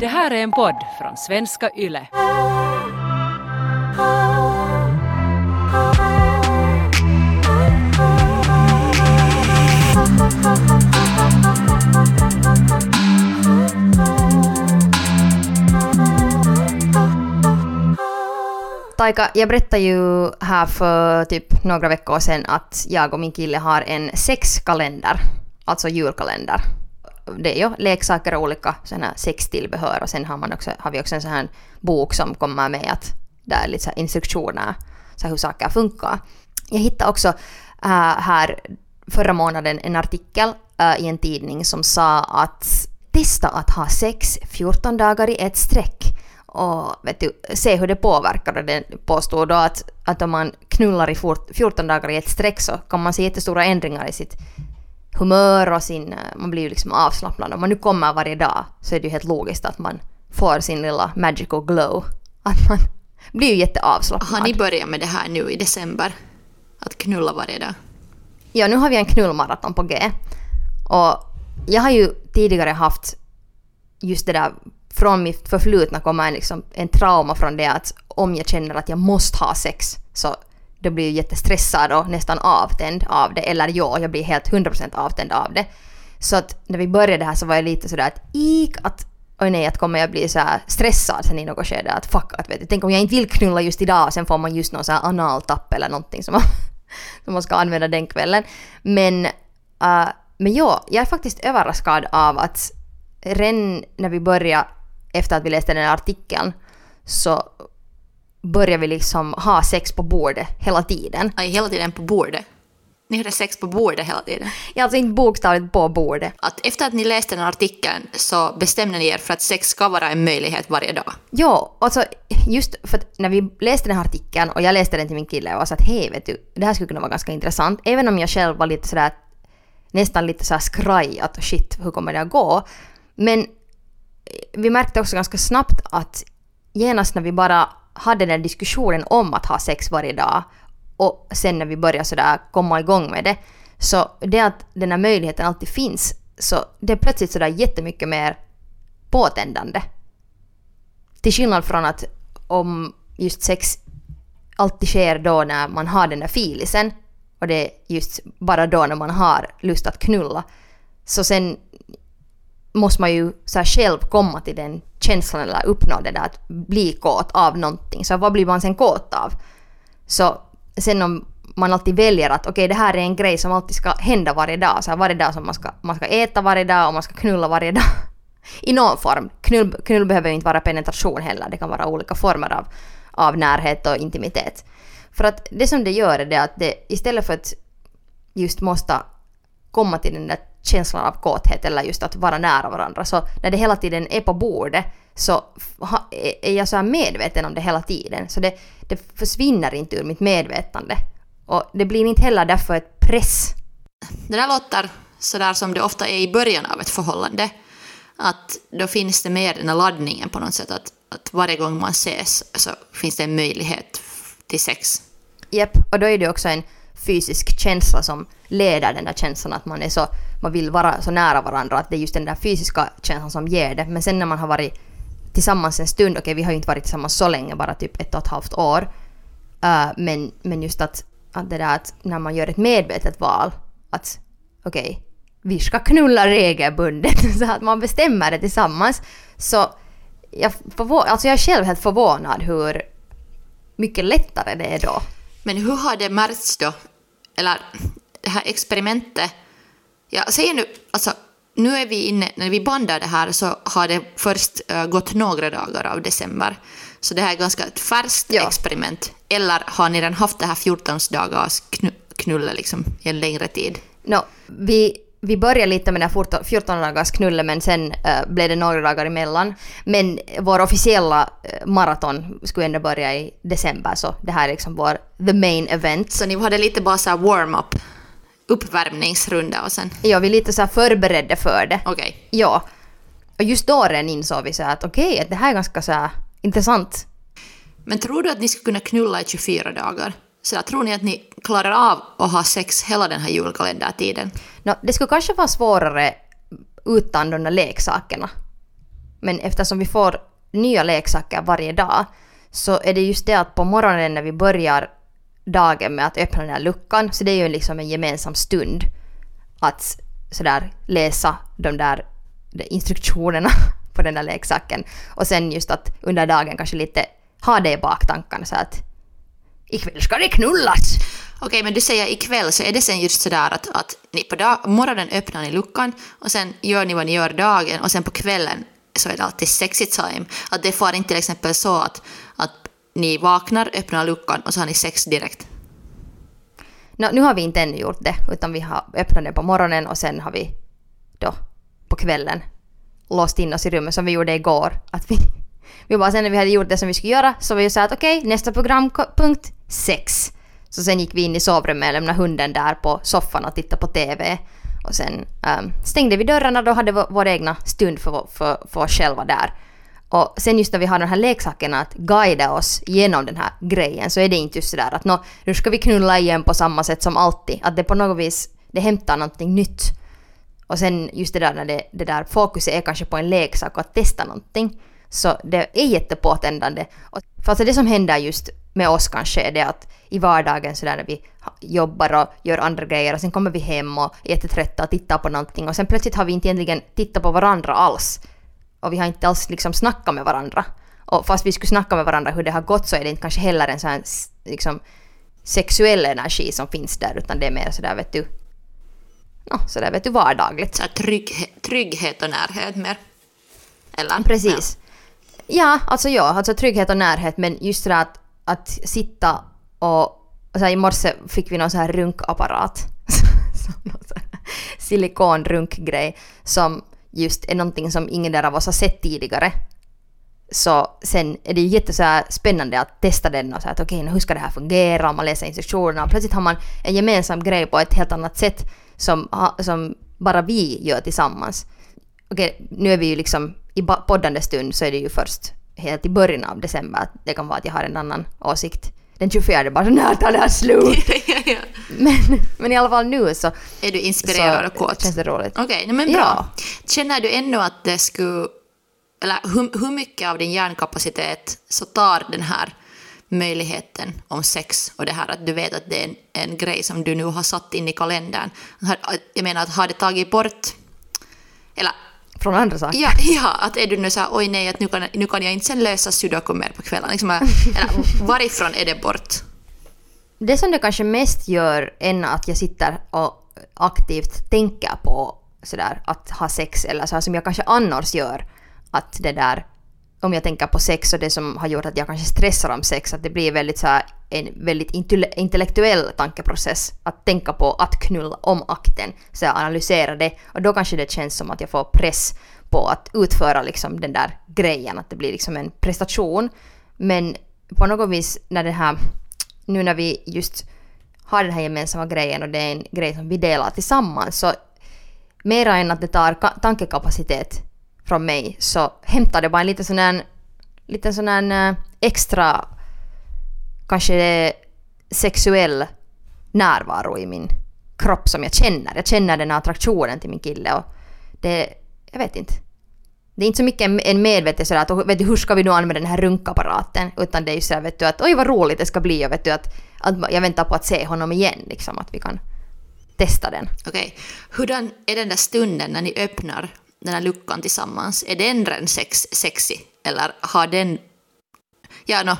Det här är en podd från svenska YLE. Taika, jag berättade ju här för typ några veckor sedan att jag och min kille har en sexkalender, alltså julkalender. Det är ju leksaker och olika sextillbehör och sen har, man också, har vi också en sån här bok som kommer med att där är lite så här instruktioner så här hur saker funkar. Jag hittade också äh, här förra månaden en artikel äh, i en tidning som sa att testa att ha sex 14 dagar i ett streck och vet du, se hur det påverkar. Och den påstod då att, att om man knullar i 14 dagar i ett streck så kan man se jättestora ändringar i sitt humör och sin... Man blir ju liksom avslappnad. Om man nu kommer varje dag så är det ju helt logiskt att man får sin lilla magical glow. Att man blir ju jätteavslappnad. Har ni börjat med det här nu i december? Att knulla varje dag? Ja, nu har vi en knullmaraton på G. Och jag har ju tidigare haft just det där från mitt förflutna kommer en, liksom, en trauma från det att om jag känner att jag måste ha sex så då blir jag jättestressad och nästan avtänd av det. Eller ja, jag blir helt 100% avtänd av det. Så att när vi började här så var jag lite sådär att ik att oj nej, att kommer jag bli så stressad sen i något skede att fuck att vet du, tänk om jag inte vill knulla just idag och sen får man just någon så här analtapp eller någonting som man, som man ska använda den kvällen. Men, uh, men ja, jag är faktiskt överraskad av att redan när vi började efter att vi läste den här artikeln så börjar vi liksom ha sex på bordet hela tiden. Aj, hela tiden på bordet? Ni hade sex på bordet hela tiden? Ja, alltså inte bokstavligt på bordet. Att efter att ni läste den artikeln så bestämde ni er för att sex ska vara en möjlighet varje dag? Ja, alltså just för att när vi läste den här artikeln och jag läste den till min kille och sa att hej vet du, det här skulle kunna vara ganska intressant. Även om jag själv var lite sådär nästan lite såhär skraj att shit, hur kommer det att gå? Men vi märkte också ganska snabbt att genast när vi bara hade den diskussionen om att ha sex varje dag och sen när vi började sådär komma igång med det så det att den här möjligheten alltid finns så det är plötsligt sådär jättemycket mer påtändande. Till skillnad från att om just sex alltid sker då när man har den där filisen och det är just bara då när man har lust att knulla. Så sen måste man ju så själv komma till den känslan eller uppnå det där att bli kåt av någonting. Så vad blir man sen kåt av? Så sen om man alltid väljer att okej okay, det här är en grej som alltid ska hända varje dag. Så varje dag som man ska, man ska äta varje dag och man ska knulla varje dag. I någon form. Knull, knull behöver ju inte vara penetration heller. Det kan vara olika former av, av närhet och intimitet. För att det som det gör är det att det istället för att just måste komma till den där känslan av kåthet eller just att vara nära varandra. Så när det hela tiden är på bordet så är jag så här medveten om det hela tiden. Så det, det försvinner inte ur mitt medvetande. Och det blir inte heller därför ett press. Det där låter sådär som det ofta är i början av ett förhållande. Att då finns det mer den här laddningen på något sätt. Att, att varje gång man ses så finns det en möjlighet till sex. Japp, och då är det också en fysisk känsla som leder den där känslan att man är så, man vill vara så nära varandra att det är just den där fysiska känslan som ger det. Men sen när man har varit tillsammans en stund, okej okay, vi har ju inte varit tillsammans så länge, bara typ ett och ett halvt år. Uh, men, men just att, att det där att när man gör ett medvetet val att okej, okay, vi ska knulla regelbundet så att man bestämmer det tillsammans. Så jag, alltså jag är själv helt förvånad hur mycket lättare det är då. Men hur har det märkts då? Eller det här experimentet. Jag säger nu, alltså nu är vi inne, när vi bandar det här så har det först uh, gått några dagar av december. Så det här är ganska ett färskt ja. experiment. Eller har ni redan haft det här 14 dagars knullet liksom i en längre tid? No, vi vi började lite med den 14 dagars knullen men sen uh, blev det några dagar emellan. Men vår officiella uh, maraton skulle ändå börja i december så det här är liksom vår the main event. Så ni hade lite bara så warm-up, uppvärmningsrunda och sen? Ja, vi lite så här förberedda för det. Okej. Okay. Ja. Och just då redan insåg vi så att okej, okay, det här är ganska så här intressant. Men tror du att ni skulle kunna knulla i 24 dagar? Så jag tror ni att ni klarar av att ha sex hela den här julkalendertiden? No, det skulle kanske vara svårare utan de där leksakerna. Men eftersom vi får nya leksaker varje dag så är det just det att på morgonen när vi börjar dagen med att öppna den här luckan så det är ju liksom en gemensam stund att sådär läsa de där de instruktionerna på den där leksaken. Och sen just att under dagen kanske lite ha det i baktankarna så att ikväll ska det knullas. Okej, men du säger ikväll, så är det sen just sådär att, att ni på dag, morgonen öppnar ni luckan och sen gör ni vad ni gör dagen och sen på kvällen så är det alltid sexy time. Att det får inte till exempel så att, att ni vaknar, öppnar luckan och så har ni sex direkt. No, nu har vi inte ännu gjort det, utan vi har öppnat den på morgonen och sen har vi då på kvällen låst in oss i rummet som vi gjorde igår. Att vi, vi bara sen när vi hade gjort det som vi skulle göra så var vi så att okej, okay, nästa programpunkt, sex. Så sen gick vi in i sovrummet och lämnade hunden där på soffan och tittade på TV. Och sen um, stängde vi dörrarna då hade vi vår egna stund för, för, för oss själva där. Och sen just när vi har de här leksakerna att guida oss genom den här grejen så är det inte just sådär att nå, nu ska vi knulla igen på samma sätt som alltid. Att det på något vis, det hämtar någonting nytt. Och sen just det där när det, det där fokuset är kanske på en leksak och att testa någonting. Så det är jättepåtändande. Och för alltså det som händer just med oss kanske är det att i vardagen sådär när vi jobbar och gör andra grejer och sen kommer vi hem och är jättetrötta och tittar på någonting och sen plötsligt har vi inte egentligen tittat på varandra alls. Och vi har inte alls liksom snackat med varandra. Och fast vi skulle snacka med varandra hur det har gått så är det inte kanske heller en sån här liksom, sexuell energi som finns där utan det är mer sådär vet du, no, sådär vet du vardagligt. Så trygghet, trygghet och närhet mer? Eller? Precis. Ja, ja alltså ja, alltså trygghet och närhet men just det att, att sitta och så här, i morse fick vi någon sån här runkapparat. Silikonrunkgrej som just är någonting som ingen där av oss har sett tidigare. Så sen är det ju jättespännande att testa den och så att okej, okay, hur ska det här fungera? Och man läser instruktionerna och plötsligt har man en gemensam grej på ett helt annat sätt som, som bara vi gör tillsammans. Okej, okay, nu är vi ju liksom i poddande stund så är det ju först helt i början av december att det kan vara att jag har en annan åsikt den 24 bara när tar det här slut? men, men i alla fall nu så... Är du inspirerad och kåt? känns det roligt. Okej, okay, men bra. Ja. Känner du ännu att det skulle... Eller hur, hur mycket av din hjärnkapacitet så tar den här möjligheten om sex och det här att du vet att det är en, en grej som du nu har satt in i kalendern. Jag menar att har det tagit bort... Eller från andra saker. Ja, ja att är du nu så oj nej, att nu kan, nu kan jag inte sen lösa sudoku mer på kvällen. Liksom, eller, varifrån är det bort? Det som det kanske mest gör än att jag sitter och aktivt tänker på sådär att ha sex eller så som jag kanske annars gör. Att det där, om jag tänker på sex och det som har gjort att jag kanske stressar om sex, att det blir väldigt så här, en väldigt intellektuell tankeprocess att tänka på att knulla om akten, så jag analyserar det och då kanske det känns som att jag får press på att utföra liksom den där grejen, att det blir liksom en prestation. Men på något vis när det här, nu när vi just har den här gemensamma grejen och det är en grej som vi delar tillsammans så mera än att det tar tankekapacitet från mig så hämtar det bara en liten sån här, liten sån här eh, extra kanske det är sexuell närvaro i min kropp som jag känner. Jag känner den här attraktionen till min kille och det, jag vet inte. Det är inte så mycket en medveten sådär att vet du, hur ska vi nu använda den här runkapparaten utan det är ju sådär vet du att oj vad roligt det ska bli och vet du att, att jag väntar på att se honom igen liksom att vi kan testa den. Okej. Okay. Hurdan är den där stunden när ni öppnar den här luckan tillsammans? Är den redan sex, sexy eller har den... Ja, no,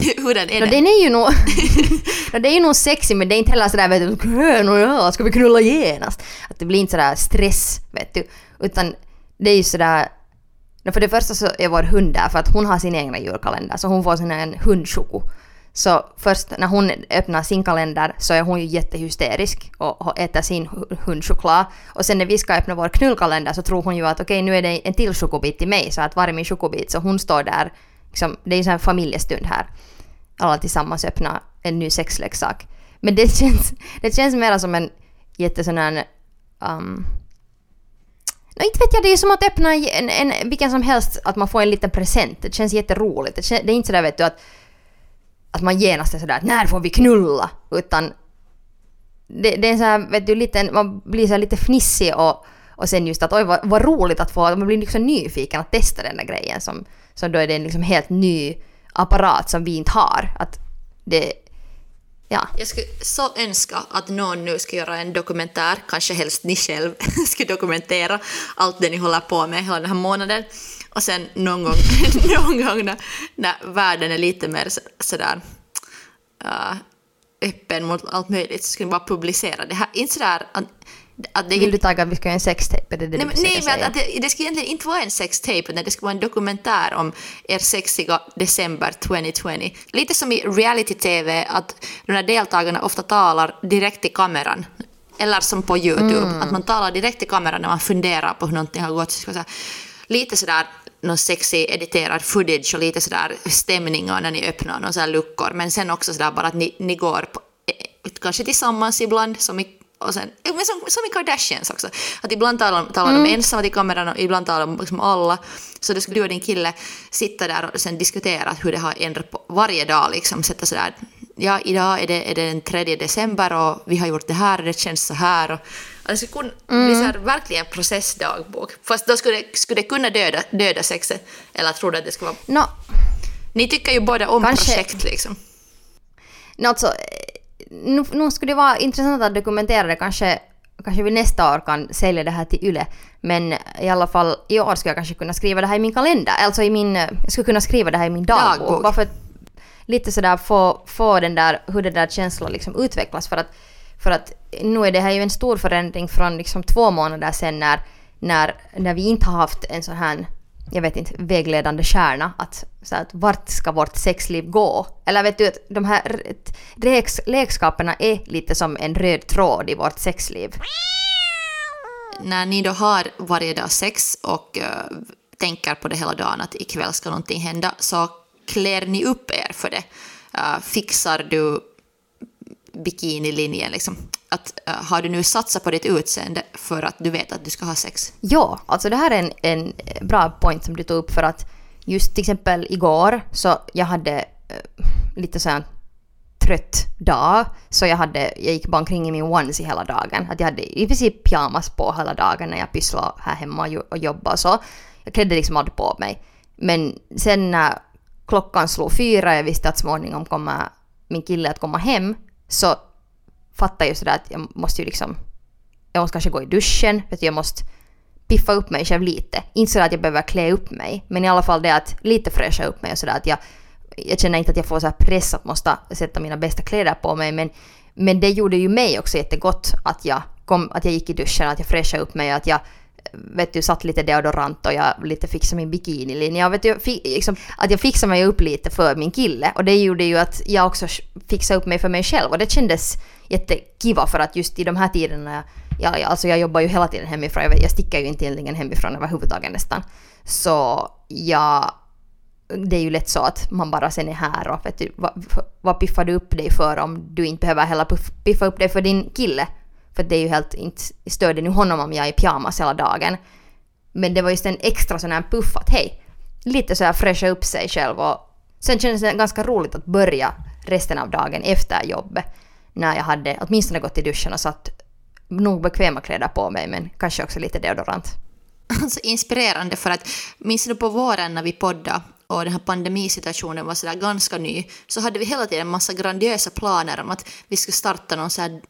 Hur den är no, den? är ju nog... no, det är ju nog sexy men det är inte heller sådär vet du, ska vi knulla genast? Att det blir inte sådär stress vet du. Utan det är ju sådär... No, för det första så är vår hund där för att hon har sin egna julkalender så hon får sin egen hundchoko. Så först när hon öppnar sin kalender så är hon ju jättehysterisk och äter sin hundchoklad. Och sen när vi ska öppna vår knullkalender så tror hon ju att okej okay, nu är det en till chokobit till mig så att var är min chokobit? Så hon står där liksom, det är ju en familjestund här. Alla tillsammans öppnar en ny sexleksak. Men det känns, det känns mer som en jättesån här... Um, No, inte vet jag, det är som att öppna en, en, vilken som helst, att man får en liten present. Det känns jätteroligt. Det, känns, det är inte sådär vet du att, att man genast är sådär att när får vi knulla? Utan det, det är så här, vet du, lite, man blir så lite fnissig och, och sen just att oj vad, vad roligt att få, man blir liksom nyfiken att testa den där grejen som, så då är det en liksom helt ny apparat som vi inte har. Att det, ja. Jag skulle så önska att någon nu ska göra en dokumentär, kanske helst ni själv skulle dokumentera allt det ni håller på med hela den här månaden. Och sen någon gång, någon gång när, när världen är lite mer så, sådär uh, öppen mot allt möjligt så skulle ni bara publicera det här. Inte sådär att, att det, Vill du tagga att vi ska göra en sextape? Det det nej, nej men att, det, det ska egentligen inte vara en sextape, utan det ska vara en dokumentär om er sexiga december 2020. Lite som i reality-tv, att de här deltagarna ofta talar direkt till kameran. Eller som på YouTube, mm. att man talar direkt till kameran när man funderar på hur någonting har gått. Så lite sådär någon sexig editerad footage och lite sådär stämningar när ni öppnar sådär luckor. Men sen också sådär bara att ni, ni går på, eh, kanske tillsammans ibland som i och sen, men som, som i Kardashians också. Att ibland talar, talar mm. de ensamma till kameran och ibland talar de liksom alla. Så då skulle du och din kille sitta där och sen diskutera hur det har ändrat på varje dag. Liksom, sätta sådär, ja idag är det, är det den 3 december och vi har gjort det här och det känns så här. Och, det skulle kunna mm. bli så här, verkligen processdagbok. Fast då skulle det, skulle det kunna döda, döda sexet. Eller tror du att det ska vara... No. Ni tycker ju båda om Kanske... projekt liksom. No, alltså, nu, nu skulle det vara intressant att dokumentera det kanske Kanske vi nästa år kan sälja det här till YLE. Men i alla fall i år skulle jag kanske kunna skriva det här i min kalender. Alltså i min... Jag skulle kunna skriva det här i min dagbok. dagbok. Bara för att lite sådär få, få den där, hur den där känslan liksom utvecklas. För att, för att nu är det här ju en stor förändring från liksom två månader sedan när, när, när vi inte har haft en sån här jag vet inte, vägledande kärna. Att, så att vart ska vårt sexliv gå? Eller vet du att de här leks, lekskaperna är lite som en röd tråd i vårt sexliv. När ni då har varje dag sex och uh, tänker på det hela dagen att ikväll ska någonting hända så klär ni upp er för det. Uh, fixar du bikinilinjen liksom? Att, uh, har du nu satsat på ditt utseende för att du vet att du ska ha sex? Ja, alltså det här är en, en bra point som du tog upp för att just till exempel igår så jag hade uh, lite så trött dag så jag, hade, jag gick bara omkring i min onesie hela dagen. Att jag hade i princip pyjamas på hela dagen när jag pysslade här hemma och jobbade och så. Jag klädde liksom aldrig på mig. Men sen när klockan slog fyra, jag visste att småningom kommer min kille att komma hem, så fattar jag sådär att jag måste ju liksom, jag måste kanske gå i duschen, för att jag måste piffa upp mig själv lite. Inte sådär att jag behöver klä upp mig, men i alla fall det att lite fräscha upp mig och sådär att jag, jag känner inte att jag får så press att måste sätta mina bästa kläder på mig, men, men det gjorde ju mig också jättegott att jag, kom, att jag gick i duschen, att jag fräschade upp mig och att jag vet du, satt lite deodorant och jag lite fixade min bikinilinje. och vet du, liksom, att jag fixade mig upp lite för min kille och det gjorde ju att jag också fixade upp mig för mig själv och det kändes jättekiva för att just i de här tiderna, ja, ja, alltså jag jobbar ju hela tiden hemifrån, jag, jag sticker ju inte egentligen hemifrån överhuvudtaget nästan. Så ja, det är ju lätt så att man bara sen är här och vet du, vad, vad piffar du upp dig för om du inte behöver heller piffa upp dig för din kille? För det är ju helt inte störde nu honom om jag är i pyjamas hela dagen. Men det var just en extra sån här puff att hej, lite så här fräscha upp sig själv och sen kändes det ganska roligt att börja resten av dagen efter jobbet. När jag hade åtminstone gått i duschen och satt nog bekväma kläder på mig men kanske också lite deodorant. Alltså inspirerande för att minns du på våren när vi poddade och den här pandemisituationen var sådär ganska ny så hade vi hela tiden massa grandiösa planer om att vi skulle starta någon så här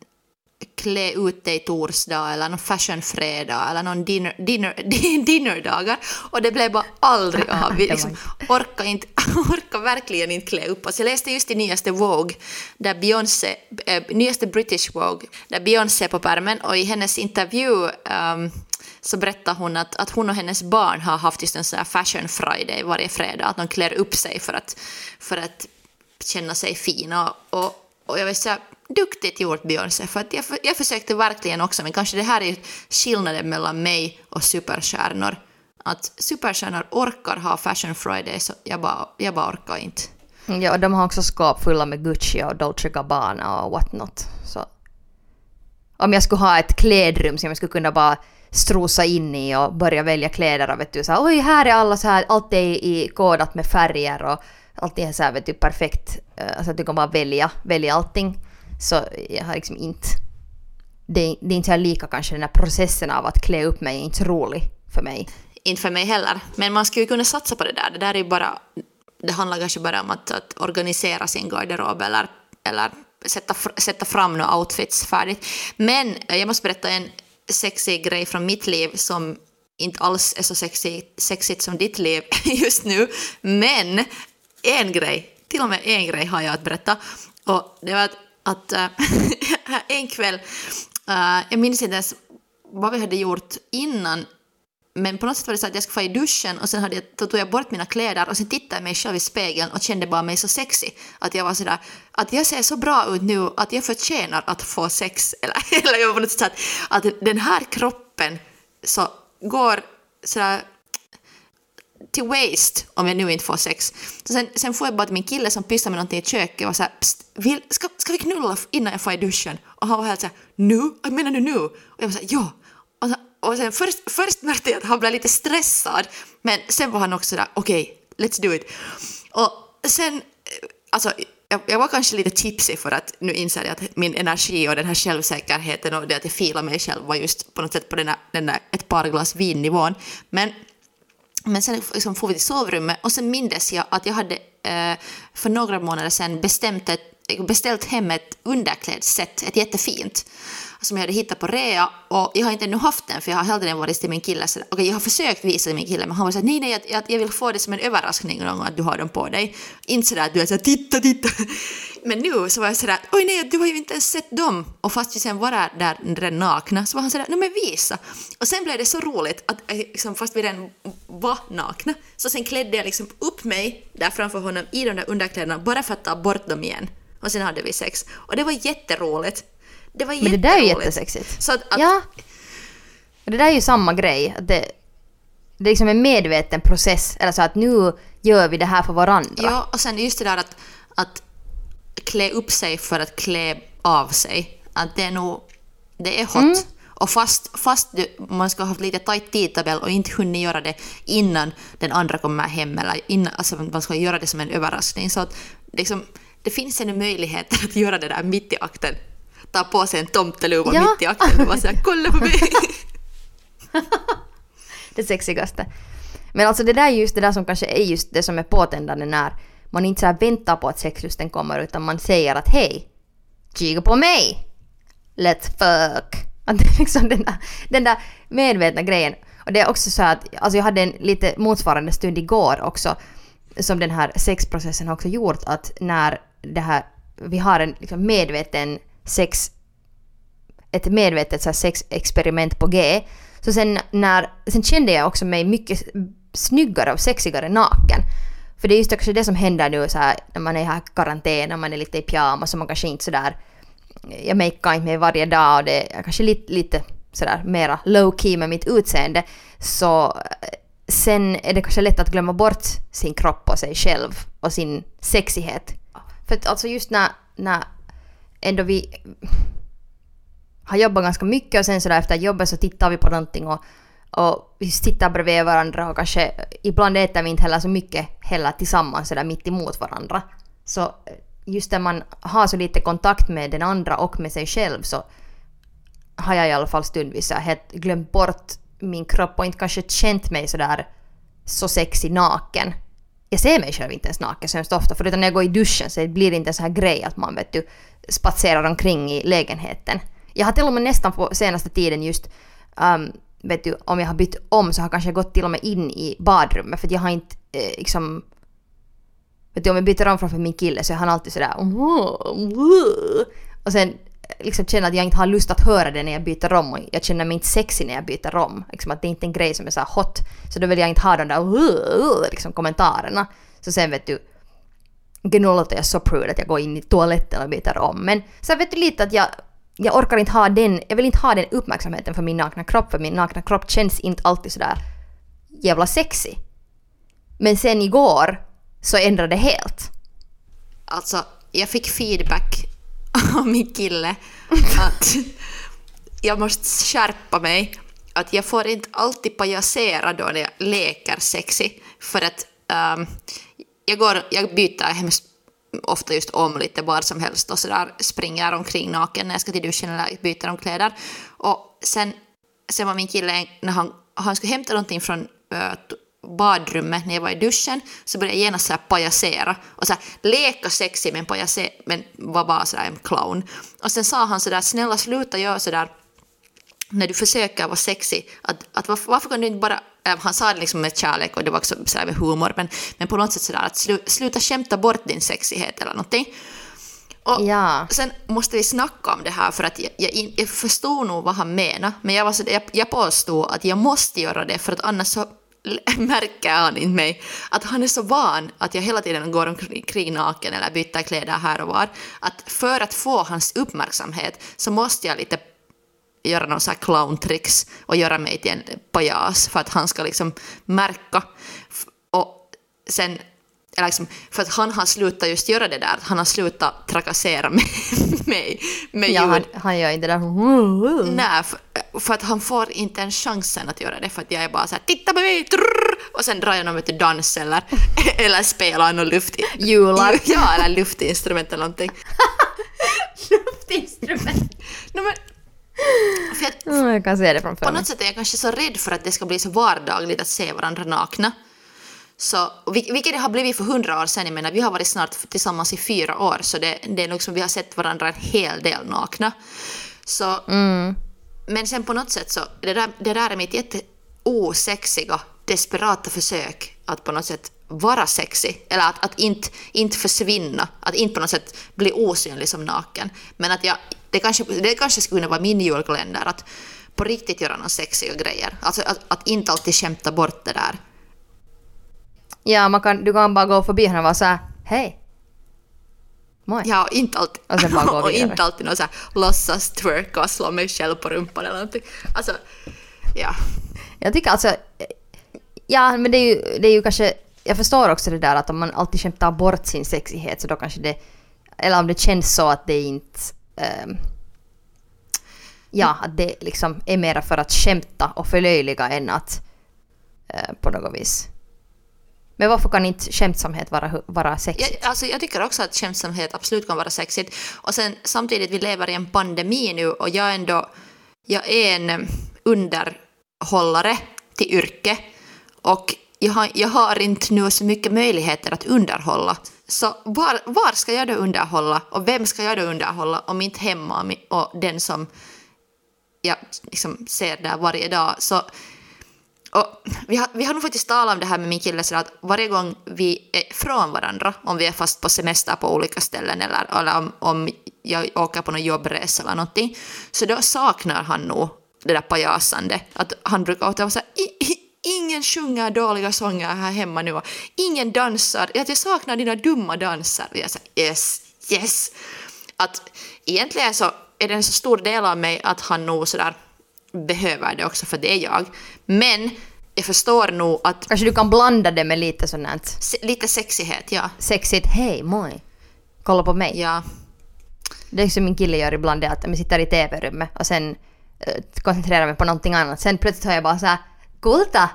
klä ut dig torsdag eller någon fashionfredag eller någon dinner, dinner, dinnerdagar och det blev bara aldrig av. Vi liksom orkar, inte, orkar verkligen inte klä upp oss. Jag läste just i nyaste Vogue, där Beyoncé, äh, nyaste British Vogue, där Beyoncé är på pärmen och i hennes intervju um, så berättar hon att, att hon och hennes barn har haft just en sån här fashion friday varje fredag, att de klär upp sig för att, för att känna sig fina. Och, och jag vill säga, duktigt gjort Beyoncé, för att jag, jag försökte verkligen också, men kanske det här är skillnaden mellan mig och superstjärnor. Att superstjärnor orkar ha Fashion Friday, så jag bara, jag bara orkar inte. Ja, och de har också skåp fulla med Gucci och Dolce Gabbana och what not. Så. Om jag skulle ha ett klädrum som jag skulle kunna bara strosa in i och börja välja kläder och vet du så oj här är alla så här, allt är i kodat med färger och allting är så här vet du perfekt. Eh, alltså att du kan bara välja, välja allting. Så jag har liksom inte det, det är inte så här lika kanske den här processen av att klä upp mig är inte så rolig för mig. Inte för mig heller. Men man skulle ju kunna satsa på det där. Det där är ju bara... Det handlar kanske bara om att, att organisera sin garderob eller, eller sätta, sätta fram några outfits färdigt. Men eh, jag måste berätta en sexig grej från mitt liv som inte alls är så sexigt, sexigt som ditt liv just nu. Men en grej, till och med en grej har jag att berätta. Och det var att, att äh, en kväll, äh, jag minns inte ens vad vi hade gjort innan men på något sätt var det så att jag skulle få i duschen och sen hade jag, då tog jag bort mina kläder och sen tittade jag mig själv i spegeln och kände bara mig så sexy. Att jag var sådär, att jag ser så bra ut nu att jag förtjänar att få sex. Eller, eller jag var på något sätt att, att den här kroppen så går sådär till waste om jag nu inte får sex. Så sen, sen får jag bara till min kille som pysslar med någonting i köket och såhär Psst, vill, ska, ska vi knulla innan jag får i duschen? Och han var helt så här nu? Menar du nu? Och jag var så här ja. Och, så, och sen först, först märkte jag att han blev lite stressad men sen var han också sådär okej, okay, let's do it. Och sen, alltså jag, jag, var kanske lite tipsig för att nu inser jag att min energi och den här självsäkerheten och det att jag filar mig själv var just på något sätt på den där, den där ett par glas vin-nivån. Men men sen liksom får vi till sovrummet och sen mindes jag att jag hade eh, för några månader sedan bestämt ett, beställt hem ett underklädset, ett jättefint, som jag hade hittat på rea och jag har inte ännu haft den för jag har hellre den varit till min kille. Så, okay, jag har försökt visa till min kille men han var så här nej nej jag, jag vill få det som en överraskning någon gång att du har dem på dig. Inte så där att du är så här titta titta. Men nu så var jag så där oj nej du har ju inte ens sett dem. Och fast vi sen var där, där nakna så var han så där nej men visa. Och sen blev det så roligt att eh, liksom, fast vi redan var nakna så sen klädde jag liksom upp mig där framför honom i de där underkläderna bara för att ta bort dem igen. Och sen hade vi sex. Och det var jätteroligt. Det var Men det där är ju jättesexigt. Så att, att, Ja. Det där är ju samma grej. Att det, det är liksom en medveten process. Eller så att nu gör vi det här för varandra. Ja, och sen just det där att, att klä upp sig för att klä av sig. Att det är nog... Det är hot. Mm. Och fast, fast du, man ska ha haft lite tajt tidtabell och inte hunnit göra det innan den andra kommer hem eller innan, alltså man ska göra det som en överraskning. Så att liksom, det finns ännu möjligheter att göra det där mitt i akten. Ta på sig en tomteluva Ja. mitt i akten och bara säga kolla på mig. det sexigaste. Men alltså det där är just det där som kanske är just det som är påtändande när man inte så här väntar på att sexlusten kommer utan man säger att hej, kika på mig, let's fuck. Att det är liksom den där, den där medvetna grejen. Och det är också så att, alltså jag hade en lite motsvarande stund igår också som den här sexprocessen har också gjort att när det här, vi har en liksom medveten sex ett medvetet så här sexexperiment på G. Så sen, när, sen kände jag också mig mycket snyggare och sexigare naken. För det är just kanske det som händer nu så här, när man är här i karantän och man är lite i pyjamas och man kanske inte sådär... Jag makear inte mig varje dag och det är kanske lite, lite sådär mera low key med mitt utseende. Så eh, sen är det kanske lätt att glömma bort sin kropp och sig själv och sin sexighet. För att alltså just när, när ändå vi har jobbat ganska mycket och sen sådär efter jobbet så tittar vi på någonting och, och vi tittar bredvid varandra och kanske ibland äter vi inte heller så mycket heller tillsammans sådär mitt emot varandra. Så just när man har så lite kontakt med den andra och med sig själv så har jag i alla fall stundvis helt glömt bort min kropp och inte kanske känt mig sådär så sexig naken. Jag ser mig själv inte ens naken så hemskt ofta för utan när jag går i duschen så blir det inte en sån här grej att man vet du spatserar omkring i lägenheten. Jag har till och med nästan på senaste tiden just um, vet du, om jag har bytt om så har jag kanske gått till och med in i badrummet för att jag har inte eh, liksom Vet du, om jag byter om framför min kille så är han alltid sådär och sen liksom känner att jag inte har lust att höra det när jag byter om och jag känner mig inte sexig när jag byter om. Liksom att det är inte en grej som är så här hot. Så då vill jag inte ha de där uh, uh, uh, liksom kommentarerna. Så sen vet du, nu jag så prud att jag går in i toaletten och byter om. Men sen vet du lite att jag, jag orkar inte ha den, jag vill inte ha den uppmärksamheten för min nakna kropp, för min nakna kropp känns inte alltid sådär jävla sexig. Men sen igår så ändrade det helt. Alltså, jag fick feedback av min kille att jag måste skärpa mig. Att jag får inte alltid pajasera då när jag leker sexy. För att um, jag, går, jag byter hemskt ofta just om lite var som helst och sådär springer omkring naken när jag ska till duschen eller byter om kläder. Och sen, sen var min kille, när han, han skulle hämta någonting från uh, badrummet när jag var i duschen så började jag genast så här pajasera och så här, leka sexig men pajasera, men var bara sådär en clown. Och sen sa han sådär snälla sluta göra sådär när du försöker vara sexig, att, att varför, varför kan du inte bara äh, han sa det liksom med kärlek och det var också sådär med humor, men, men på något sätt sådär att slu, sluta skämta bort din sexighet eller någonting. Och Ja. sen måste vi snacka om det här för att jag, jag, jag förstod nog vad han menade, men jag, var så, jag, jag påstod att jag måste göra det för att annars så märker han inte mig. Att han är så van att jag hela tiden går omkring naken eller byter kläder här och var. Att för att få hans uppmärksamhet så måste jag lite göra någon sån här clowntricks och göra mig till en pajas för att han ska liksom märka. Och sen, eller liksom, för att han har slutat just göra det där, han har slutat trakassera mig, mig med Ja, han, han gör inte det där... Nej, för, för att han får inte en chansen att göra det för att jag är bara så här “titta på mig!” trrr, och sen drar jag någon till dans eller, eller spelar någon luft... Hjular. Ja, eller luftinstrument eller någonting. Luftinstrument. No, men, för att, Mm, jag kan se det framför på mig. något sätt är jag kanske så rädd för att det ska bli så vardagligt att se varandra nakna. Så, vil- vilket det har blivit för hundra år sedan. Jag menar, vi har varit snart tillsammans i fyra år, så det, det är liksom, vi har sett varandra en hel del nakna. Så, Men sen på något sätt så, det där, det där är mitt jätte osexiga, desperata försök att på något sätt vara sexig, eller att, att inte, inte försvinna, att inte på något sätt bli osynlig som naken. Men att jag, det, kanske, det kanske skulle kunna vara min julkalender, att på riktigt göra några sexiga grejer. Alltså att, att inte alltid skämta bort det där. Ja, man kan, du kan bara gå förbi honom och vara såhär, hej. Moi. Ja, och inte alltid, Och sen bara gå och inte alltid någon så här låtsas twerka och slå mig själv på rumpan eller någonting. Alltså, ja. Jag tycker alltså... Ja, men det är ju, det är ju kanske... Jag förstår också det där att om man alltid skämtar bort sin sexighet så då kanske det... Eller om det känns så att det inte... ehm, ja, att det liksom är mera för att skämta och förlöjliga än att eh, på något vis... Men varför kan inte skämtsamhet vara, vara sexigt? Jag, alltså, jag tycker också att skämtsamhet absolut kan vara sexigt. Och sen samtidigt, vi lever i en pandemi nu och jag är ändå jag är en eh, underhållare till yrke. Och jag har, jag har inte nu så mycket möjligheter att underhålla. Så var, var ska jag då underhålla och vem ska jag då underhålla om inte hemma och och den som jag liksom ser där varje dag. Så och vi, har, vi har nog faktiskt talat om det här med min kille så att varje gång vi är från varandra, om vi är fast på semester på olika ställen eller, eller om, om jag åker på någon jobbresa eller någonting, så då saknar han nog det där pajasande. Att han brukar ofta vara så här, ingen sjunger dåliga sånger här hemma nu och ingen dansar, att jag saknar dina dumma danser. Och jag säger yes, yes. Att egentligen så är det en så stor del av mig att han nog sådär behöver det också för det är jag. Men jag förstår nog att Kanske du kan blanda det med lite sånt se, lite sexighet, ja. sexigt, hej, moi. Kolla på mig. Ja, Det är som min kille gör ibland, det att jag sitter i tv-rummet och sen eh, koncentrerar mig på någonting annat. Sen plötsligt hör jag bara så här “Kulta!”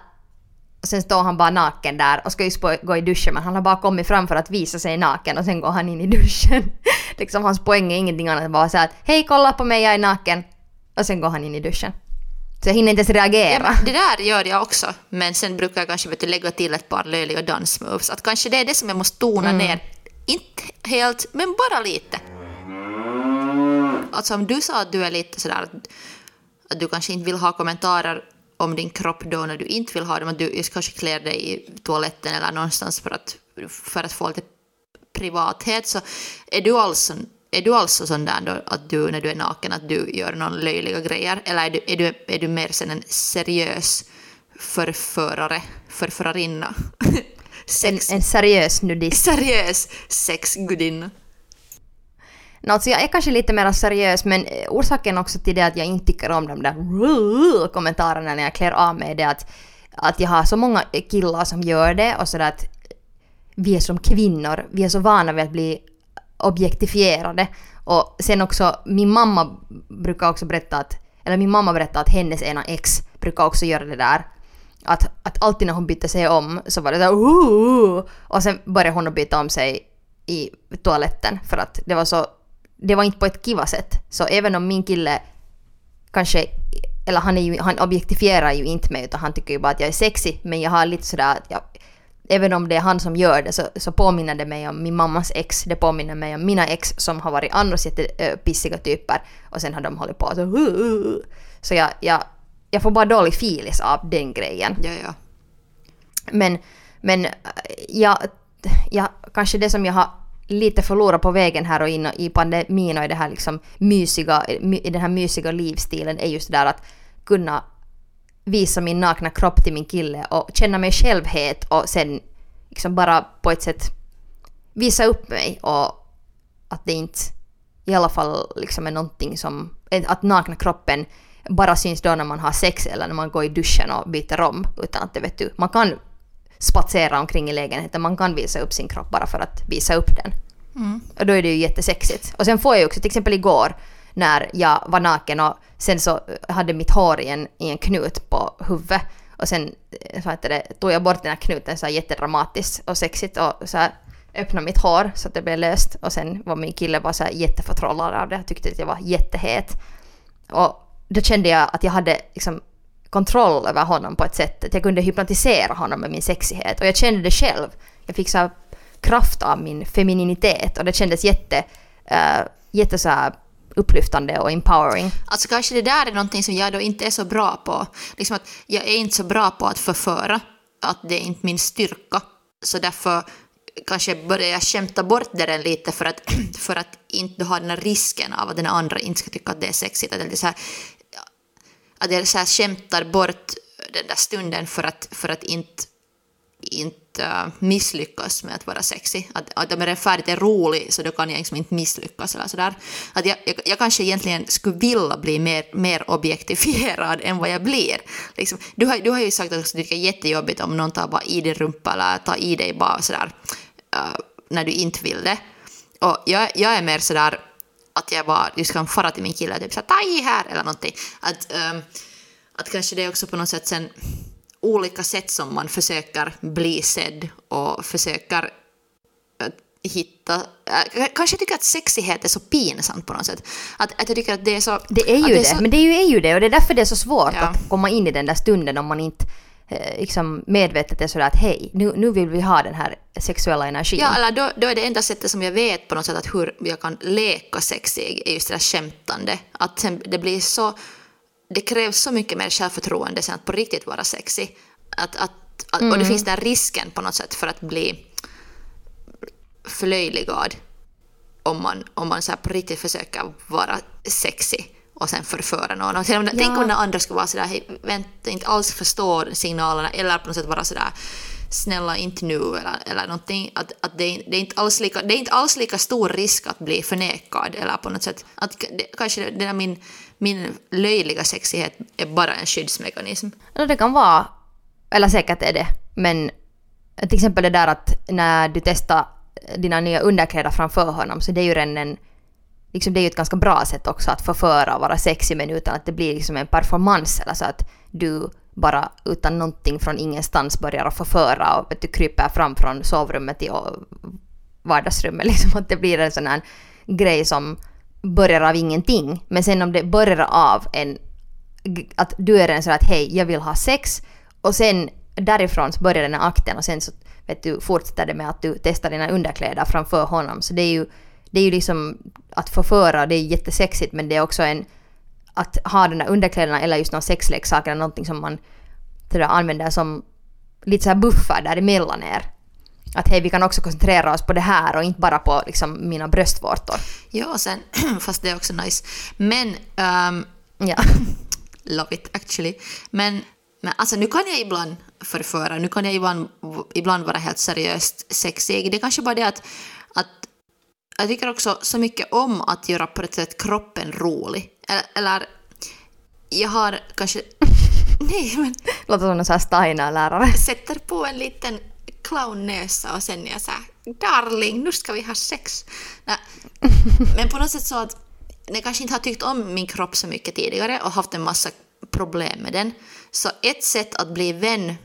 och sen står han bara naken där och ska just gå i duschen men han har bara kommit fram för att visa sig naken och sen går han in i duschen. liksom hans poäng är ingenting annat än bara så här att “Hej, kolla på mig, jag är naken” och sen går han in i duschen. Så jag hinner inte ens reagera. det där gör jag också. Men sen brukar jag kanske vet lägga till ett par löjliga dansmoves. Att kanske det är det som jag måste tona ner. Inte helt, men bara lite. Alltså om du sa att du är lite sådär att, du kanske inte vill ha kommentarer om din kropp då när du inte vill ha dem, att du kanske klär dig i toaletten eller någonstans för att, för att få lite privathet, så är du alltså, är du alltså sån där då att du när du är naken att du gör någon löjliga grejer, eller är du, är du, är du mer sen en seriös förförare, förförarinna? En, Sex, en seriös nudist. seriös sexgudinna. No, alltså jag är kanske lite mer seriös men eh, orsaken också till det att jag inte tycker om de där kommentarerna när jag klär av mig det att, att jag har så många killar som gör det och sådär att vi är som kvinnor, vi är så vana vid att bli objektifierade. Och sen också, min mamma brukar också berätta att, eller min mamma berättade att hennes ena ex brukar också göra det där. Att, att alltid när hon bytte sig om så var det där "Ooh!" och sen började hon att byta om sig i toaletten för att det var så, det var inte på ett kiva sätt. Så även om min kille kanske, eller han, är ju, han objektifierar ju inte mig utan han tycker ju bara att jag är sexig men jag har lite sådär att jag, även om det är han som gör det så, så påminner det mig om min mammas ex, det påminner mig om mina ex som har varit annars jättepissiga typer och sen har de hållit på så så jag, jag, jag får bara dålig filis av den grejen. Ja, ja. Men, men jag, jag, kanske det som jag har lite förlorat på vägen här och in i pandemin och i, det här liksom mysiga, i den här mysiga livsstilen är just det där att kunna visa min nakna kropp till min kille och känna mig självhet och sen liksom bara på ett sätt visa upp mig och att det inte i alla fall liksom är någonting som, att nakna kroppen bara syns då när man har sex eller när man går i duschen och byter om. Utan att det vet du, man kan spatsera omkring i lägenheten, man kan visa upp sin kropp bara för att visa upp den. Mm. Och då är det ju jättesexigt. Och sen får jag ju också, till exempel igår när jag var naken och sen så eh, hade mitt hår i en, i en knut på huvudet. Och sen eh, så så det, tog jag bort den här knuten så här jättedramatiskt och sexigt och så här öppnade mitt hår så att det blev löst. Och sen var min kille bara så här jätteförtrollad av det, tyckte att jag var jättehet. Och då kände jag att jag hade liksom kontroll över honom på ett sätt. Att jag kunde hypnotisera honom med min sexighet. Och jag kände det själv. Jag fick så kraft av min femininitet. Och det kändes jätte, uh, jätte så upplyftande och empowering. Alltså kanske det där är någonting som jag då inte är så bra på. Liksom att jag är inte så bra på att förföra, att det är inte min styrka. Så därför kanske börjar jag skämta bort det lite för att, för att inte ha den här risken av att den andra inte ska tycka att det är sexigt. Att det är så här, att jag så här skämtar bort den där stunden för att, för att inte, inte misslyckas med att vara sexig. Att, att om jag är färdigt är rolig så då kan jag liksom inte misslyckas. Eller sådär. Att jag, jag, jag, kanske egentligen skulle vilja bli mer, mer objektifierad än vad jag blir. Liksom, du, har, du har ju sagt att du tycker det är jättejobbigt om någon tar bara i din rumpa eller tar i dig bara sådär uh, när du inte vill det. Och jag, jag är mer sådär att jag bara just kan fara till min kille och typ såhär ta i här eller någonting. Att, um, att kanske det också på något sätt sen olika sätt som man försöker bli sedd och försöker äh, hitta... Äh, kanske jag tycker att sexighet är så pinsamt på något sätt. Att, att jag tycker att det är så... Det är ju det, är så, men det är ju, är ju det och det är därför det är så svårt ja. att komma in i den där stunden om man inte Eh, liksom medvetet är sådär att hej, nu, nu vill vi ha den här sexuella energin. Ja, eller då, då är det enda sättet som jag vet på något sätt att hur jag kan leka sexig är just det där skämtande. Att det blir så... Det krävs så mycket mer självförtroende sen att på riktigt vara sexig. Att, att, att mm. Och det mm. finns den risken på något sätt för att bli förlöjligad om man, om man så på riktigt försöker vara sexig och sen förföra någon. Och sen, ja. Tänk om den andra skulle vara sådär, hej, vänta, inte alls förstår signalerna eller på något sätt vara sådär snälla inte nu eller, eller någonting. Att, att det, det, är inte alls lika, det är inte alls lika stor risk att bli förnekad eller på något sätt. Att det, kanske det där min, min löjliga sexighet är bara en skyddsmekanism. No, det kan vara, eller säkert är det, men till exempel det där att när du testar dina nya underkläder framför honom så det är ju redan en liksom det är ju ett ganska bra sätt också att förföra och vara sexig men utan att det blir liksom en performance eller så att du bara utan någonting från ingenstans börjar att förföra och att du kryper fram från sovrummet till eh, vardagsrummet liksom att det blir en sån här grej som börjar av ingenting. Men sen om det börjar av en att du är en sån att hej jag vill ha sex. Och sen därifrån så börjar den här akten och sen så vet du fortsätter det med att du testar dina underkläder framför honom. Så det är ju det är ju liksom att förföra, det är jättesexigt men det är också en att ha den där underkläderna eller just någon sexleksak eller någonting som man sådär, använder som lite så här buffer däremellan er. Att hej, vi kan också koncentrera oss på det här och inte bara på liksom, mina bröstvårtor. Ja, sen, fast det är också nice. Men... Um, ja. love it actually. Men, men alltså nu kan jag ibland förföra, nu kan jag ibland, ibland vara helt seriöst sexig. Det är kanske bara det att, att jag tycker också så mycket om att göra på ett sätt kroppen rolig. Eller, eller jag har kanske... Nej, men... Låter som en sån här Steiner-lärare. Sätter på en liten clownnösa och sen är jag så här, darling, nu ska vi ha sex. Nej. Men på något sätt så att jag kanske inte har tyckt om min kropp så mycket tidigare och haft en massa problem med den. Så ett sätt att bli vän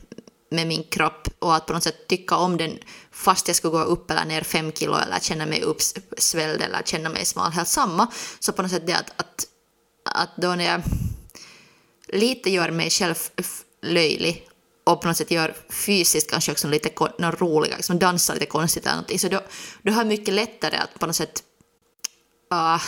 med min kropp och att på något sätt tycka om den fast jag skulle gå upp eller ner fem kilo eller känna mig uppsvälld eller känna mig smal, helt samma. Så på något sätt det att, att, att då när jag lite gör mig själv löjlig och på något sätt gör fysiskt kanske också lite något roliga, liksom dansar lite konstigt eller någonting, så då, då har jag mycket lättare att på något sätt, uh,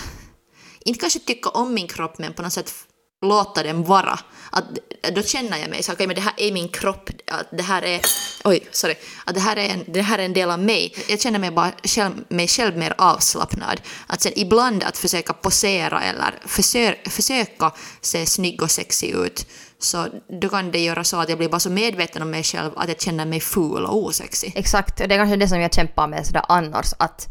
inte kanske tycka om min kropp, men på något sätt låta den vara. Att, då känner jag mig så okay, men det här är min kropp, att det här är, oj, sorry, att det här är en, det här är en del av mig. Jag känner mig bara själv, mig själv mer avslappnad. Att sen ibland att försöka posera eller försöka, försöka se snygg och sexig ut, så då kan det göra så att jag blir bara så medveten om mig själv att jag känner mig ful och osexig. Exakt, och det är kanske det som jag kämpar med sådär annars, att,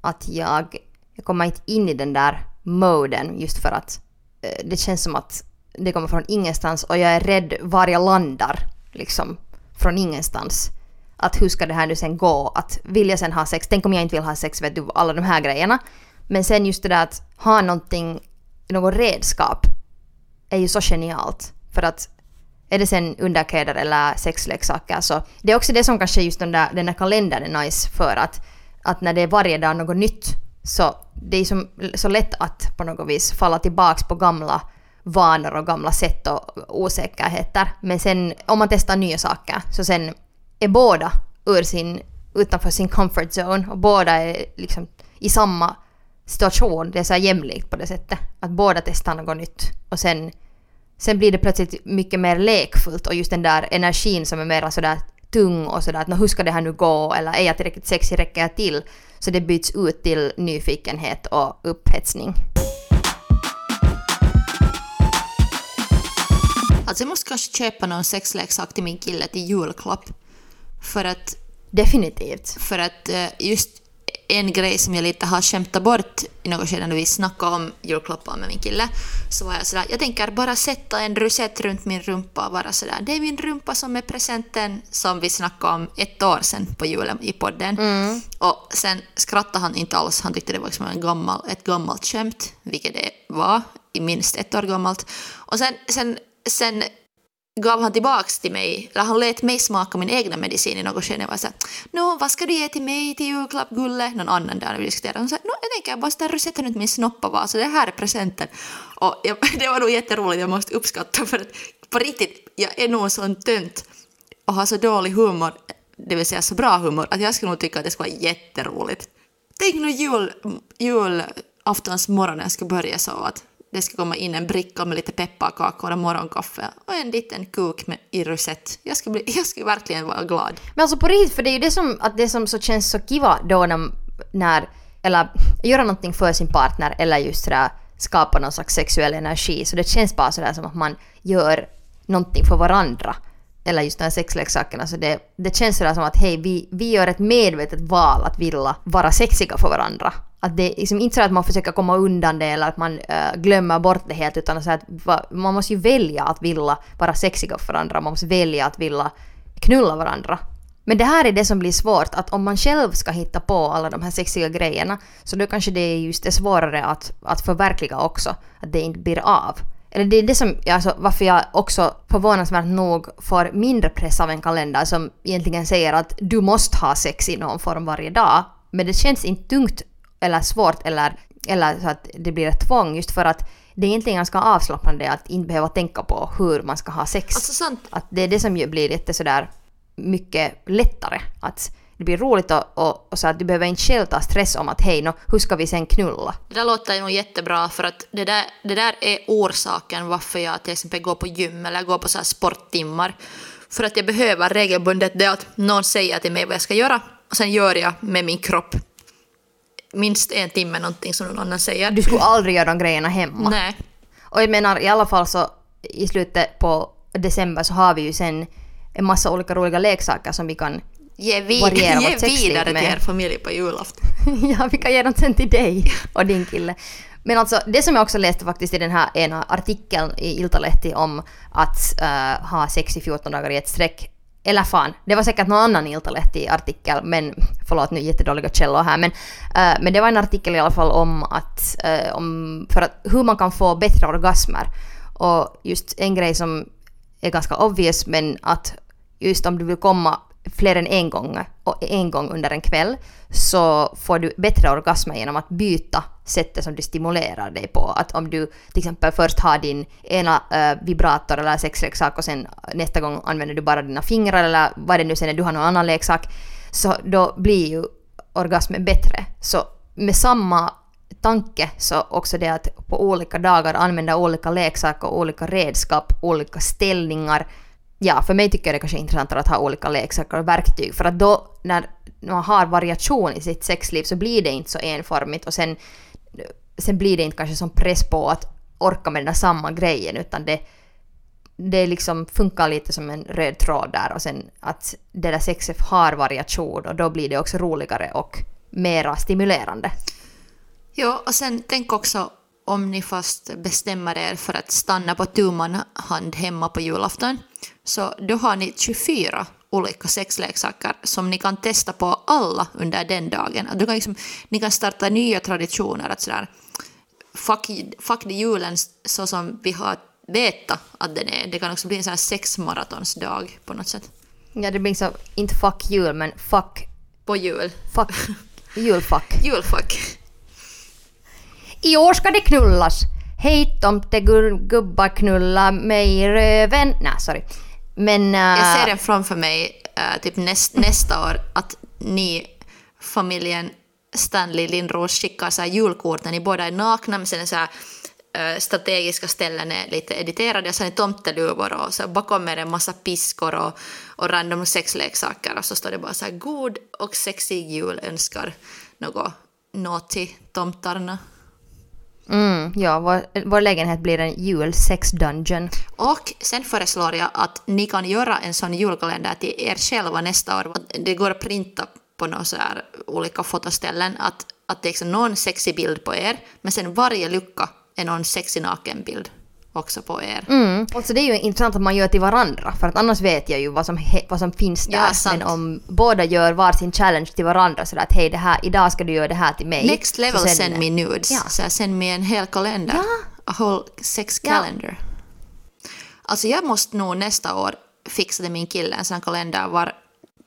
att jag, jag kommer inte in i den där moden just för att Eh, det känns som att det kommer från ingenstans och jag är rädd var jag landar liksom från ingenstans. Att hur ska det här nu sen gå? Att vill jag sen ha sex? Tänk om jag inte vill ha sex, vet du, alla de här grejerna. Men sen just det där att ha någonting, något redskap är ju så genialt. För att är det sen underkläder eller sexleksaker så det är också det som kanske just den där, den där kalendern är nice för att, att när det är varje dag något nytt så det är som, så lätt att på något vis falla tillbaks på gamla vanor och gamla sätt och osäkerheter. Men sen om man testar nya saker så sen är båda ur sin, utanför sin comfort zone och båda är liksom i samma situation. Det är så här jämlikt på det sättet. Att båda testar något nytt och sen, sen blir det plötsligt mycket mer lekfullt och just den där energin som är mer sådär tung och sådär att hur ska det här nu gå eller är jag tillräckligt sexig, räcker jag till? Så det byts ut till nyfikenhet och upphetsning. Alltså jag måste kanske köpa någon sexleksak till min kille till julklapp. För att... Definitivt. För att eh, just en grej som jag lite har skämtat bort i något skede när vi snackade om julklappar med min kille, så var jag sådär, jag tänker bara sätta en rosett runt min rumpa och vara sådär, det är min rumpa som är presenten som vi snackade om ett år sedan på julen i podden. Mm. Och sen skrattade han inte alls, han tyckte det var liksom en gammal, ett gammalt skämt, vilket det var, minst ett år gammalt. Och sen, sen, sen gav han tillbaks till mig, eller han lät mig smaka min egna medicin i något skede. Jag var såhär, nå vad ska du ge till mig till julklapp gulle? Någon annan där vi diskuterade. Hon sa, nå jag tänker bara ställa rosetten runt min snoppa bara, så alltså, det här är presenten. Och jag, det var nog jätteroligt, jag måste uppskatta för att på riktigt, jag är nog sån tönt och har så dålig humor, det vill säga så bra humor, att jag skulle nog tycka att det skulle vara jätteroligt. Tänk nu jul, julaftonsmorgon när jag ska börja så att det ska komma in en bricka med lite pepparkakor och morgonkaffe och en liten kuk med, i rosett. Jag skulle, bli, jag skulle verkligen vara glad. Men alltså på riktigt, för det är ju det som, att det som så känns så kiva då när, när eller göra någonting för sin partner eller just sådär skapa någon slags sexuell energi. Så det känns bara sådär som att man gör någonting för varandra. Eller just de här sexleksakerna. Så det, det känns sådär som att hej, vi, vi gör ett medvetet val att vilja vara sexiga för varandra. Att det är liksom inte så att man försöker komma undan det eller att man äh, glömmer bort det helt utan så att va, man måste ju välja att vilja vara sexiga för varandra. Man måste välja att vilja knulla varandra. Men det här är det som blir svårt, att om man själv ska hitta på alla de här sexiga grejerna så då kanske det är just det svårare att, att förverkliga också, att det inte blir av. Eller det är det som, alltså, varför jag också förvånansvärt nog får mindre press av en kalender som egentligen säger att du måste ha sex i någon form varje dag. Men det känns inte tungt eller svårt eller, eller så att det blir ett tvång just för att det är egentligen ganska avslappnande att inte behöva tänka på hur man ska ha sex. Alltså sant. Att det är det som blir lite sådär mycket lättare. Att det blir roligt och, och, och, så att du behöver inte själv ta stress om att hej, no, hur ska vi sen knulla? Det där låter nog jättebra för att det där, det där är orsaken varför jag till exempel går på gym eller går på så sporttimmar. För att jag behöver regelbundet det att någon säger till mig vad jag ska göra och sen gör jag med min kropp minst en timme någonting som någon annan säger. Du skulle aldrig göra de grejerna hemma. Nej. Och jag menar i alla fall så i slutet på december så har vi ju sen en massa olika roliga leksaker som vi kan ge, vid variera ge vidare med. till er familj på julafton. ja, vi kan ge dem sen till dig och din kille. Men alltså det som jag också läste faktiskt i den här ena artikeln i Iltalehti om att uh, ha sex i 14 dagar i ett streck eller fan, det var säkert någon annan Iltalehti-artikel, men förlåt nu jättedåliga källor här, men, uh, men det var en artikel i alla fall om att, uh, om för att, hur man kan få bättre orgasmer. Och just en grej som är ganska obvious, men att just om du vill komma fler än en gång, och en gång under en kväll så får du bättre orgasmer genom att byta sättet som du stimulerar dig på. Att om du till exempel först har din ena äh, vibrator eller sexleksak och sen nästa gång använder du bara dina fingrar eller vad det nu sen är, du har någon annan leksak, så då blir ju orgasmen bättre. Så med samma tanke så också det att på olika dagar använda olika leksaker, olika redskap, olika ställningar. Ja, för mig tycker jag det kanske är intressantare att ha olika leksaker och verktyg för att då när man har variation i sitt sexliv så blir det inte så enformigt och sen, sen blir det inte kanske som press på att orka med den där samma grejen utan det, det liksom funkar lite som en röd tråd där och sen att det där sexet har variation och då blir det också roligare och mera stimulerande. Ja, och sen tänk också om ni fast bestämmer er för att stanna på tu hand hemma på julafton, så då har ni 24 olika sexleksaker som ni kan testa på alla under den dagen. Att du kan liksom, ni kan starta nya traditioner, att sådär, fuck, fuck the julen så som vi har vetat att den är. Det kan också bli en sån här sexmaratonsdag på något sätt. Ja, det blir så, inte fuck jul, men fuck... På jul. Fuck. Julfuck. Julfuck. I år ska det knullas. Hej tomtegubbar knulla mig i röven. Nej, sorry. Men... Uh... Jag ser den framför mig uh, typ näst, nästa år att ni, familjen Stanley Lindros skickar så här julkort när ni båda är nakna men sen är så här, uh, strategiska ställen är lite editerade och sen är tomteluvor och så bakom är det en massa piskor och, och random sexleksaker och så står det bara så här god och sexig jul önskar något naughty tomtarna. Mm, ja, vår, vår lägenhet blir en julsex-dungeon. Och sen föreslår jag att ni kan göra en sån julkalender till er själva nästa år. Det går att printa på några så här olika fotoställen att, att det är liksom någon sexig bild på er, men sen varje lucka är någon sexig nakenbild också på er. Mm. Alltså det är ju intressant att man gör till varandra för att annars vet jag ju vad som, vad som finns där. Ja, Men om båda gör varsin challenge till varandra så att hej det här, idag ska du göra det här till mig. Next level sen, send me nudes. Ja. Så send me en hel kalender. Ja. A whole sex calendar. Ja. Alltså jag måste nog nästa år fixa till min kille en sån kalender var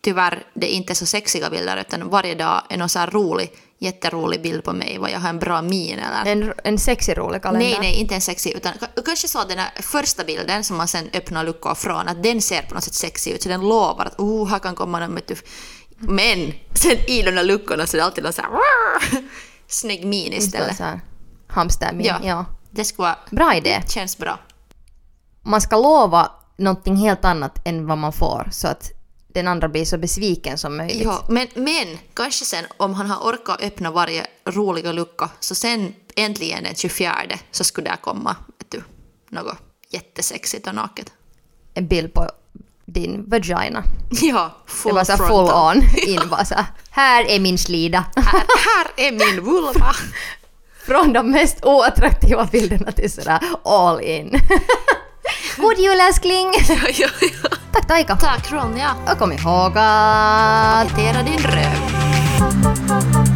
tyvärr det är inte så sexiga bilder utan varje dag är någon så här rolig jätterolig bild på mig, vad jag har en bra min eller... En, en sexig rolig kalender? Nej, nej, inte en sexig, utan kanske så att den här första bilden som man sen öppnar luckor från, att den ser på något sätt sexig ut, så den lovar att oh, här kan komma någon med Men sen i de där luckorna så är det alltid någon så här snygg min istället. Hamstermin, ja. ja. Det skulle vara... Bra idé. Det känns bra. Man ska lova någonting helt annat än vad man får, så att den andra blir så besviken som möjligt. Ja, men, men kanske sen om han har orkat öppna varje roliga lucka så sen äntligen den 24 så skulle det komma vet du, något jättesexigt och naket. En bild på din vagina. Ja, full Det var så full on in bara så här är min slida. Här, här är min vulva. Från de mest oattraktiva bilderna till sådär all in. God jul älskling! ja, ja, ja. Tack Taika! Tack Ronja! Och kom ihåg att... Paketera din röv.